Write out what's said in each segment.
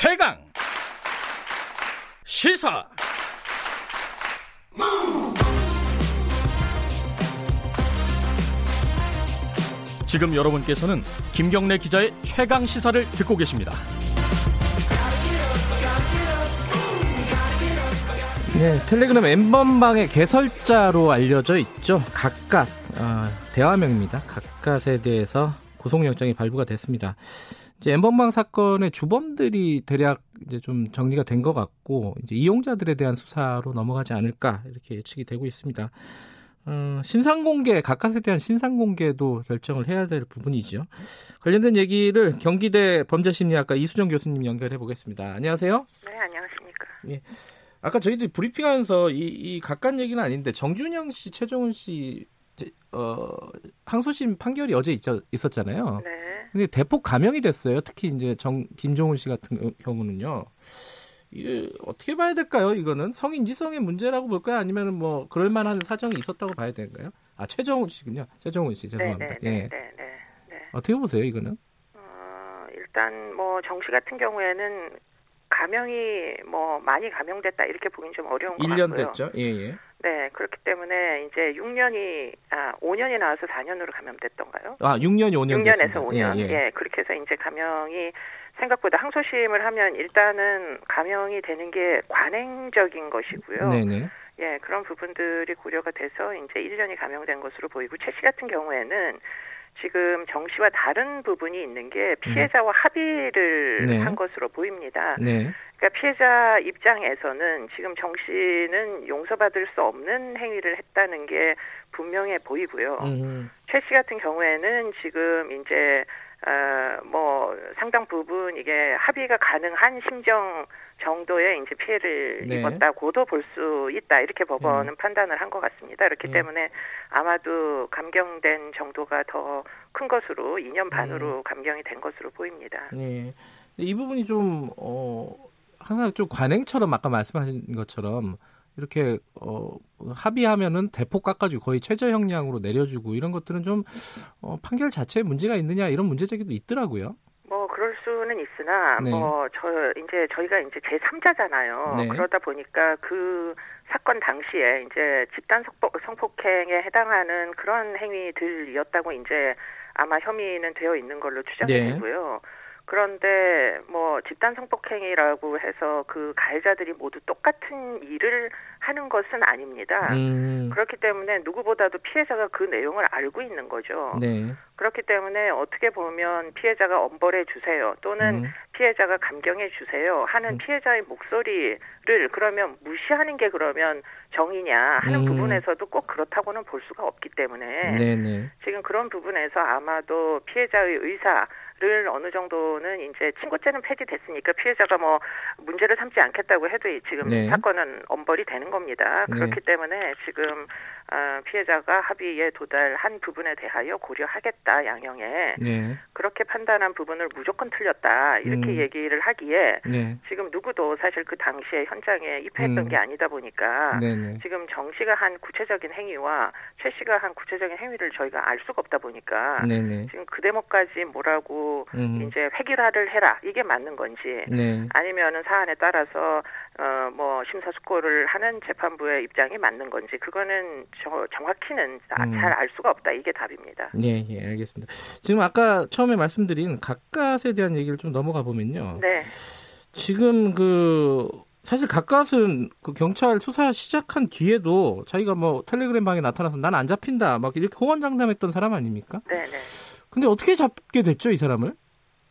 최강 시사 지금 여러분께서는 김경래 기자의 최강 시사를 듣고 계십니다. 네, 텔레그램 엠번방의 개설자로 알려져 있죠. 각각 어, 대화명입니다. 각각에 대해서 구속영장이 발부가 됐습니다. 이제 엠번방 사건의 주범들이 대략 이제 좀 정리가 된 것 같고 이제 이용자들에 대한 수사로 넘어가지 않을까 이렇게 예측이 되고 있습니다. 어, 신상 공개, 각각에 대한 신상 공개도 결정을 해야 될 부분이죠. 관련된 얘기를 경기대 범죄심리학과 이수정 교수님 연결해 보겠습니다. 안녕하세요. 네, 안녕하십니까. 예. 아까 저희들이 브리핑하면서 이, 이 각각 얘기는 아닌데 정준영 씨, 최정훈 씨 어, 항소심 판결이 어제 있, 있었잖아요. 네. 근데 대폭 감형이 됐어요. 특히 이제 정 김종훈 씨 같은 경우는요. 이게 어떻게 봐야 될까요? 이거는 성인지성의 문제라고 볼까요? 아니면 뭐 그럴 만한 사정이 있었다고 봐야 되는가요? 아 최정훈 씨군요. 최정훈 씨 죄송합니다. 네, 네, 예. 네, 네, 네, 네. 어떻게 보세요, 이거는? 어, 일단 뭐 정 씨 같은 경우에는 감형이 뭐 많이 감형됐다 이렇게 보긴 좀 어려운 것 1년 같고요. 됐죠. 예, 예. 네, 그렇기 때문에 이제 6년이 아 5년이 나와서 4년으로 감염됐던가요? 아, 6년이 5년 6년에서 됐습니다. 5년. 예, 예, 예. 그렇게 해서 이제 감형이 생각보다 항소심을 하면 일단은 감형이 되는 게 관행적인 것이고요. 네, 네. 예, 그런 부분들이 고려가 돼서 이제 1년이 감형된 것으로 보이고 최 씨 같은 경우에는 지금 정 씨와 다른 부분이 있는 게 피해자와 합의를 네. 한 것으로 보입니다. 네. 그러니까 피해자 입장에서는 지금 정 씨는 용서받을 수 없는 행위를 했다는 게 분명해 보이고요. 음. 최씨 같은 경우에는 지금 이제 어, 뭐 상당 부분 이게 합의가 가능한 심정 정도의 이제 피해를 네. 입었다고도 볼 수 있다 이렇게 법원은 판단을 한 것 같습니다. 그렇기 음. 때문에 아마도 감경된 정도가 더 큰 것으로 2년 반으로 감경이 된 것으로 보입니다. 네. 이 부분이 좀, 어, 항상 좀 관행처럼 아까 말씀하신 것처럼 이렇게, 어, 합의하면은 대폭 깎아주고 거의 최저 형량으로 내려주고 이런 것들은 좀, 어, 판결 자체에 문제가 있느냐 이런 문제 제기도 있더라고요. 뭐 그럴 수는 있으나 네. 뭐저 이제 저희가 이제 제 3자잖아요. 네. 그러다 보니까 그 사건 당시에 이제 집단 성폭, 성폭행에 해당하는 그런 행위들이었다고 이제 아마 혐의는 되어 있는 걸로 추정이 네. 되고요. 그런데 뭐 집단 성폭행이라고 해서 그 가해자들이 모두 똑같은 일을 하는 것은 아닙니다. 음, 그렇기 때문에 누구보다도 피해자가 그 내용을 알고 있는 거죠. 네. 그렇기 때문에 어떻게 보면 피해자가 엄벌해 주세요 또는 음. 피해자가 감경해 주세요 하는 음. 피해자의 목소리를 그러면 무시하는 게 그러면 정의냐 하는 음. 부분에서도 꼭 그렇다고는 볼 수가 없기 때문에 네네. 지금 그런 부분에서 아마도 피해자의 의사 를 어느 정도는 이제 친고죄는 폐지됐으니까 피해자가 뭐 문제를 삼지 않겠다고 해도 이 지금 네. 사건은 엄벌이 되는 겁니다. 네. 그렇기 때문에 지금 어, 피해자가 합의에 도달한 부분에 대하여 고려하겠다 양형에 네. 그렇게 판단한 부분을 무조건 틀렸다 이렇게 음. 얘기를 하기에 네. 지금 누구도 사실 그 당시에 현장에 입회했던 음. 게 아니다 보니까 네네. 지금 정 씨가 한 구체적인 행위와 최 씨가 한 구체적인 행위를 저희가 알 수가 없다 보니까 네네. 지금 그 대목까지 뭐라고 음. 이제 획일화를 해라 이게 맞는 건지 네. 아니면은 사안에 따라서 어 뭐 심사숙고를 하는 재판부의 입장이 맞는 건지 그거는 저, 정확히는 음. 잘알 수가 없다 이게 답입니다. 예, 예, 알겠습니다. 지금 아까 처음에 말씀드린 각각에 대한 얘기를 좀 넘어가 보면요. 네, 지금 그 사실 각각은 그 경찰 수사 시작한 뒤에도 자기가 뭐 텔레그램 방에 나타나서 난 안 잡힌다 막 이렇게 호언장담했던 사람 아닙니까? 네, 네. 근데 어떻게 잡게 됐죠 이 사람을?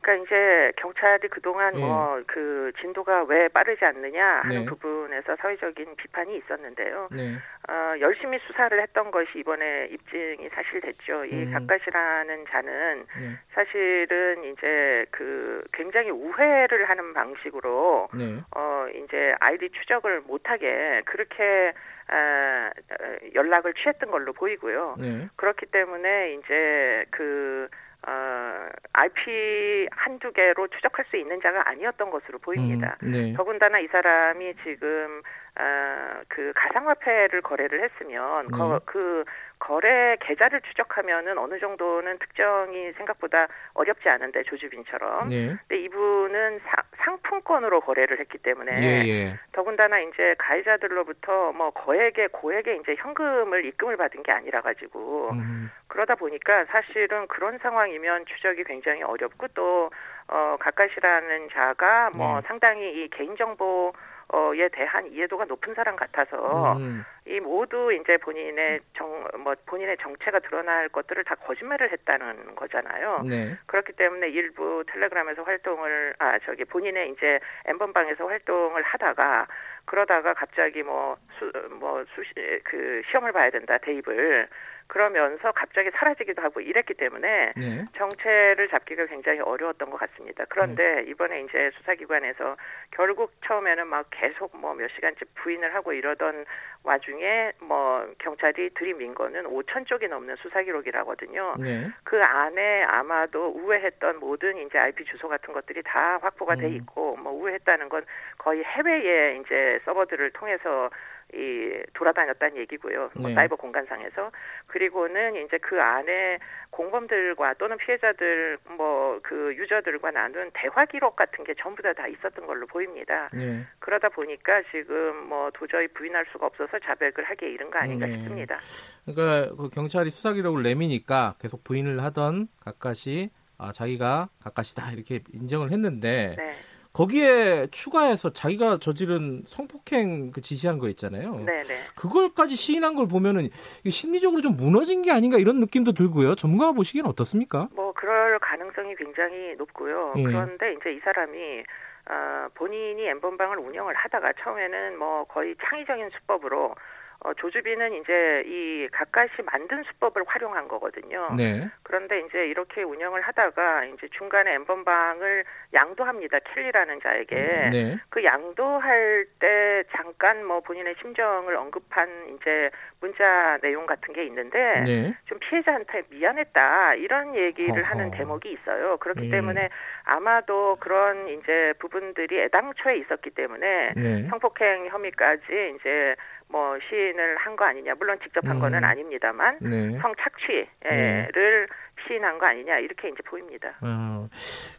그러니까 이제 경찰이 그동안 예. 뭐그 진도가 왜 빠르지 않느냐 하는 네. 부분에서 사회적인 비판이 있었는데요. 네, 어, 열심히 수사를 했던 것이 이번에 입증이 사실 됐죠. 이 음. 각가시라는 자는 네, 사실은 이제 그 굉장히 우회를 하는 방식으로 네, 어 이제 아이디 추적을 못하게 그렇게 아, 어, 연락을 취했던 걸로 보이고요. 네, 그렇기 때문에 이제 그 어, IP 한두 개로 추적할 수 있는 자가 아니었던 것으로 보입니다. 음, 네, 더군다나 이 사람이 지금 어, 그 가상화폐를 거래를 했으면 네. 거, 그 거래 계좌를 추적하면은 어느 정도는 특정이 생각보다 어렵지 않은데 조주빈처럼. 네. 근데 이분은 사, 상품권으로 거래를 했기 때문에 예, 예. 더군다나 이제 가해자들로부터 뭐 거액의 고액의 이제 현금을 입금을 받은 게 아니라 가지고 음, 그러다 보니까 사실은 그런 상황이면 추적이 굉장히 어렵고 또 어, 가까시라는 자가 뭐 네. 상당히 이 개인정보 어에 대한 이해도가 높은 사람 같아서 음, 이 모두 이제 본인의 정 뭐 본인의 정체가 드러날 것들을 다 거짓말을 했다는 거잖아요. 네. 그렇기 때문에 일부 텔레그램에서 활동을 아 저기 본인의 이제 엠번방에서 활동을 하다가 그러다가 갑자기 뭐 수 뭐 수시 그 시험을 봐야 된다 대입을 그러면서 갑자기 사라지기도 하고 이랬기 때문에 네. 정체를 잡기가 굉장히 어려웠던 것 같습니다. 그런데 이번에 이제 수사기관에서 결국 처음에는 막 계속 뭐 몇 시간째 부인을 하고 이러던 와중에 뭐 경찰이 들이민 거는 5천 쪽이 넘는 수사 기록이라거든요. 네. 그 안에 아마도 우회했던 모든 이제 IP 주소 같은 것들이 다 확보가 돼 음. 있고 뭐 우회했다는 건 거의 해외에 이제 서버들을 통해서 이 돌아다녔다는 얘기고요. 뭐 네. 사이버 공간상에서 그리고는 이제 그 안에 공범들과 또는 피해자들 뭐 그 유저들과 나눈 대화 기록 같은 게 전부 다 다 있었던 걸로 보입니다. 네. 그러다 보니까 지금 뭐 도저히 부인할 수가 없어서 자백을 하기에 이른 거 아닌가 네. 싶습니다. 그러니까 그 경찰이 수사 기록을 내미니까 계속 부인을 하던 가까시 아, 자기가 가까시다 이렇게 인정을 했는데 네, 거기에 추가해서 자기가 저지른 성폭행 그 지시한 거 있잖아요. 네, 네. 그걸까지 시인한 걸 보면은 심리적으로 좀 무너진 게 아닌가 이런 느낌도 들고요. 전문가 보시기엔 어떻습니까? 뭐 그럴 가능성이 굉장히 높고요. 예. 그런데 이제 이 사람이 어, 본인이 엠번방을 운영을 하다가 처음에는 뭐 거의 창의적인 수법으로 어, 조주빈은 이제 이 가까시 만든 수법을 활용한 거거든요. 네. 그런데 이제 이렇게 운영을 하다가 이제 중간에 엠번방을 양도합니다. 켈리라는 자에게. 네. 그 양도할 때 잠깐 뭐 본인의 심정을 언급한 이제 문자 내용 같은 게 있는데 네. 좀 피해자한테 미안했다 이런 얘기를 어허. 하는 대목이 있어요. 그렇기 예. 때문에 아마도 그런 이제 부분들이 애당초에 있었기 때문에 네. 성폭행 혐의까지 이제 뭐 시인을 한 거 아니냐. 물론 직접 한 음. 거는 아닙니다만 네. 성착취를 시인한 거 아니냐 이렇게 이제 보입니다. 어,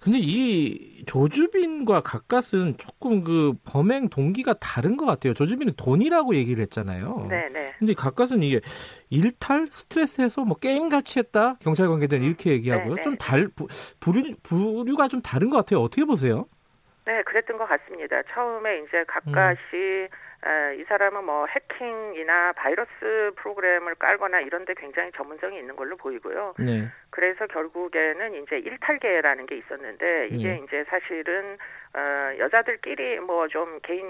근데 이 조주빈과 가까스는 조금 그 범행 동기가 다른 것 같아요. 조주빈은 돈이라고 얘기를 했잖아요. 네, 네. 근데 가까스는 이게 일탈 스트레스해서 뭐 게임 같이 했다 경찰 관계자는 이렇게 얘기하고요. 네, 네. 좀 달 부류 부류가 좀 다른 것 같아요. 어떻게 보세요? 네, 그랬던 것 같습니다. 처음에 이제 가까시 에, 이 사람은 뭐 해킹이나 바이러스 프로그램을 깔거나 이런 데 굉장히 전문성이 있는 걸로 보이고요. 네. 그래서 결국에는 이제 일탈계라는 게 있었는데 이게 예. 이제 사실은 어, 여자들끼리 뭐 좀 개인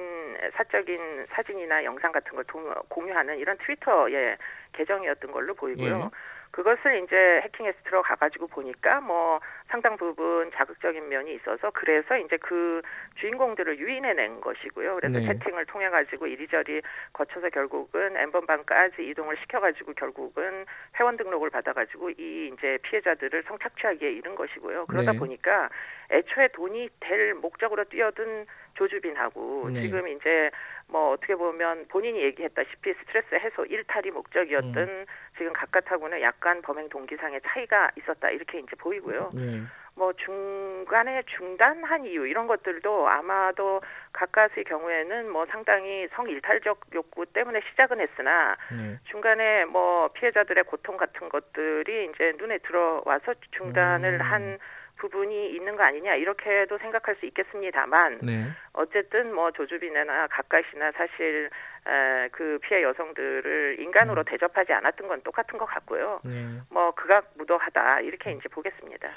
사적인 사진이나 영상 같은 걸 동- 공유하는 이런 트위터의 계정이었던 걸로 보이고요. 예. 그것을 이제 해킹해서 들어가 가지고 보니까 뭐 상당 부분 자극적인 면이 있어서 그래서 이제 그 주인공들을 유인해 낸 것이고요. 그래서 네. 채팅을 통해 가지고 이리저리 거쳐서 결국은 엠번방까지 이동을 시켜 가지고 결국은 회원 등록을 받아 가지고 이 이제 피해자들을 성착취하기에 이른 것이고요. 그러다 네. 보니까 애초에 돈이 될 목적으로 뛰어든 조주빈하고 네. 지금 이제 뭐 어떻게 보면 본인이 얘기했다시피 스트레스 해소 일탈이 목적이었던 음. 지금 각각하고는 약간 범행 동기상의 차이가 있었다 이렇게 이제 보이고요. 네. 뭐 중간에 중단한 이유 이런 것들도 아마도 가까스의 경우에는 뭐 상당히 성일탈적 욕구 때문에 시작은 했으나 네. 중간에 뭐 피해자들의 고통 같은 것들이 이제 눈에 들어와서 중단을 음. 한 부분이 있는 거 아니냐 이렇게도 생각할 수 있겠습니다만 네. 어쨌든 뭐 조주빈이나 가까시나 사실 에, 그 피해 여성들을 인간으로 대접하지 않았던 건 똑같은 것 같고요. 네. 뭐 극악무도하다 이렇게 이제 보겠습니다.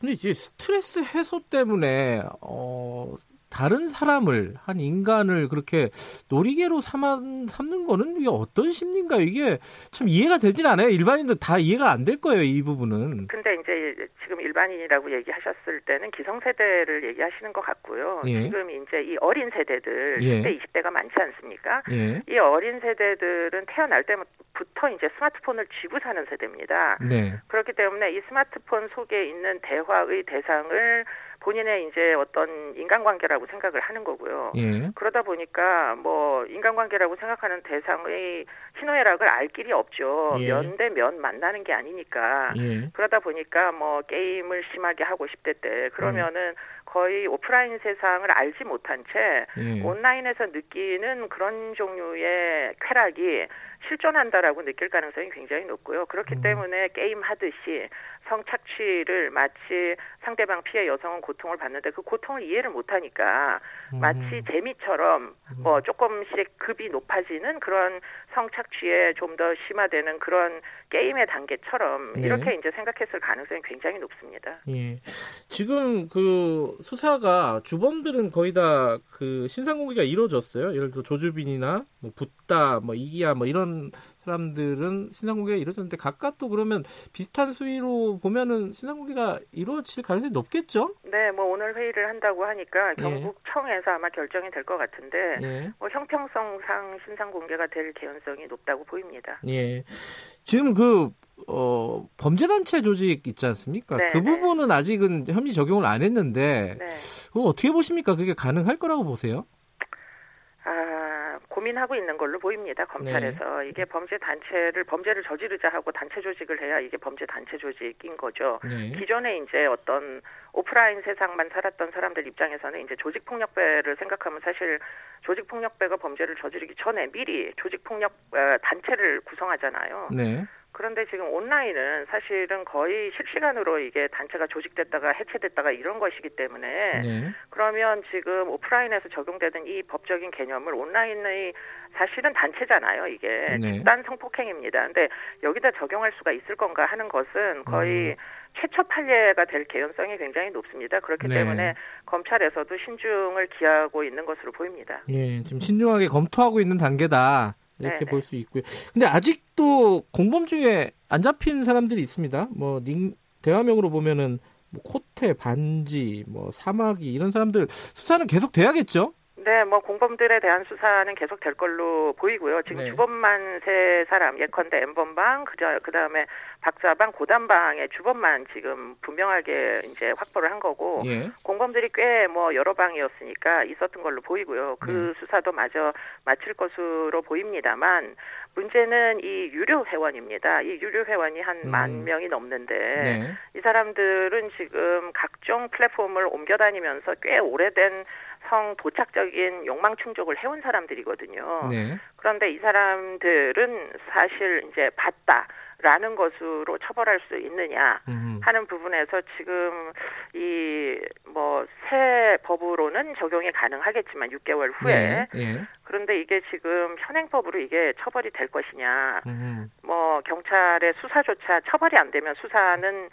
근데 이제 스트레스 해소 때문에 어 다른 사람을 한 인간을 그렇게 놀이개로 삼아, 삼는 거는 이게 어떤 심리인가요? 이게 참 이해가 되진 않아요. 일반인들 다 이해가 안 될 거예요. 이 부분은. 근데 이제 지금 일반인이라고 얘기하셨을 때는 기성세대를 얘기하시는 것 같고요. 예. 지금 이제 이 어린 세대들 예. 10대, 20대가 많지 않습니까? 예. 이 어린 세대들은 태어날 때부터 때부터 이제 스마트폰을 쥐고 사는 세대입니다. 네. 그렇기 때문에 이 스마트폰 속에 있는 대화의 대상을 본인의 이제 어떤 인간관계라고 생각을 하는 거고요. 예. 그러다 보니까 뭐 인간관계라고 생각하는 대상의 희노애락을 알 길이 없죠. 예. 면대 면 만나는 게 아니니까. 예. 그러다 보니까 뭐 게임을 심하게 하고 싶대 때 그러면은 거의 오프라인 세상을 알지 못한 채 예. 온라인에서 느끼는 그런 종류의 쾌락이 실존한다라고 느낄 가능성이 굉장히 높고요. 그렇기 음. 때문에 게임 하듯이 성착취를 마치 상대방 피해 여성은 고통을 받는데 그 고통을 이해를 못하니까 음. 마치 재미처럼 뭐 조금씩 급이 높아지는 그런 성착취에 좀 더 심화되는 그런 게임의 단계처럼 네. 이렇게 이제 생각했을 가능성이 굉장히 높습니다. 예. 지금 그 수사가 주범들은 거의 다 그 신상 공개가 이루어졌어요. 예를 들어 조주빈이나 뭐 붓다, 뭐 이기야 뭐 이런 사람들은 신상 공개가 이루어졌는데 각각 또 그러면 비슷한 수위로 보면은 신상 공개가 이루어질 가능성이 높겠죠? 네, 뭐 오늘 회의를 한다고 하니까 경북청에서 아마 결정이 될 것 같은데 예. 뭐 형평성상 신상 공개가 될 개연성이 높다고 보입니다. 예. 지금 그 어, 범죄단체 조직 있지 않습니까? 네, 그 네. 부분은 아직은 혐의 적용을 안 했는데 네. 어떻게 보십니까? 그게 가능할 거라고 보세요? 아, 고민하고 있는 걸로 보입니다. 검찰에서 네. 이게 범죄 단체를 범죄를 저지르자 하고 단체 조직을 해야 이게 범죄 단체 조직인 거죠. 네. 기존에 이제 어떤 오프라인 세상만 살았던 사람들 입장에서는 이제 조직 폭력배를 생각하면 사실 조직 폭력배가 범죄를 저지르기 전에 미리 조직 폭력 어, 단체를 구성하잖아요. 네. 그런데 지금 온라인은 사실은 거의 실시간으로 이게 단체가 조직됐다가 해체됐다가 이런 것이기 때문에 네. 그러면 지금 오프라인에서 적용되는 이 법적인 개념을 온라인의 사실은 단체잖아요. 이게 네. 집단 성폭행입니다. 근데 여기다 적용할 수가 있을 건가 하는 것은 거의 음. 최초 판례가 될 개연성이 굉장히 높습니다. 그렇기 네. 때문에 검찰에서도 신중을 기하고 있는 것으로 보입니다. 예, 지금 신중하게 검토하고 있는 단계다. 이렇게. 볼 수 있고요. 근데 아직도 공범 중에 안 잡힌 사람들이 있습니다. 뭐 닉, 대화명으로 보면은 뭐 코테, 반지, 뭐 사마귀 이런 사람들 수사는 계속 돼야겠죠? 네, 뭐 공범들에 대한 수사는 계속 될 걸로 보이고요. 지금 네. 주범만 세 사람, 예컨대 엠번방, 그저 그 다음에 박사방, 고단방의 주범만 지금 분명하게 이제 확보를 한 거고 예. 공범들이 꽤 뭐 여러 방이었으니까 있었던 걸로 보이고요. 그 네. 수사도 마저 마칠 것으로 보입니다만 문제는 이 유료 회원입니다. 이 유료 회원이 한만 음. 명이 넘는데 네. 이 사람들은 지금 각종 플랫폼을 옮겨 다니면서 꽤 오래된 성 도착적인 욕망 충족을 해온 사람들이거든요. 네. 그런데 이 사람들은 사실 이제 봤다 라는 것으로 처벌할 수 있느냐 음. 하는 부분에서 지금 이 뭐 새 법으로는 적용이 가능하겠지만 6개월 후에 네. 예. 그런데 이게 지금 현행법으로 이게 처벌이 될 것이냐 음. 뭐 경찰의 수사조차 처벌이 안 되면 수사는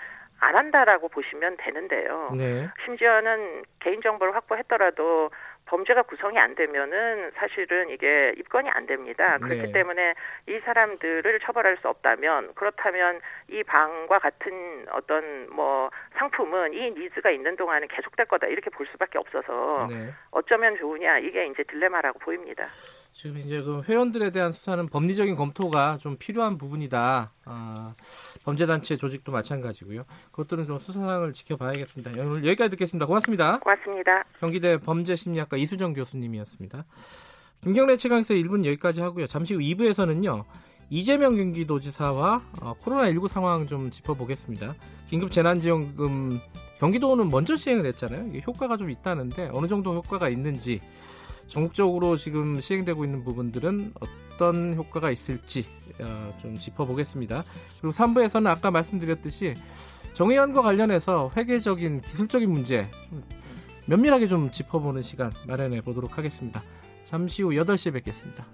안 한다라고 보시면 되는데요. 네. 심지어는 개인정보를 확보했더라도 범죄가 구성이 안 되면은 사실은 이게 입건이 안 됩니다. 그렇기 네. 때문에 이 사람들을 처벌할 수 없다면 그렇다면 이 방과 같은 어떤 뭐 상품은 이 니즈가 있는 동안은 계속될 거다 이렇게 볼 수밖에 없어서 네. 어쩌면 좋으냐 이게 이제 딜레마라고 보입니다. 지금 이제 그 회원들에 대한 수사는 법리적인 검토가 좀 필요한 부분이다. 아, 범죄단체 조직도 마찬가지고요. 그것들은 좀 수사상을 지켜봐야겠습니다. 오늘 여기까지 듣겠습니다. 고맙습니다. 고맙습니다. 경기대 범죄심리학과 이수정 교수님이었습니다. 김경래 최강에서 1분 여기까지 하고요. 잠시 후 2부에서는요. 이재명 경기도지사와 어, 코로나19 상황 좀 짚어보겠습니다. 긴급 재난지원금 경기도는 먼저 시행을 했잖아요. 이게 효과가 좀 있다는데 어느 정도 효과가 있는지 전국적으로 지금 시행되고 있는 부분들은 어떤 효과가 있을지 어, 좀 짚어보겠습니다. 그리고 3부에서는 아까 말씀드렸듯이 정의연과 관련해서 회계적인 기술적인 문제 좀 면밀하게 좀 짚어보는 시간 마련해 보도록 하겠습니다. 잠시 후 8시에 뵙겠습니다.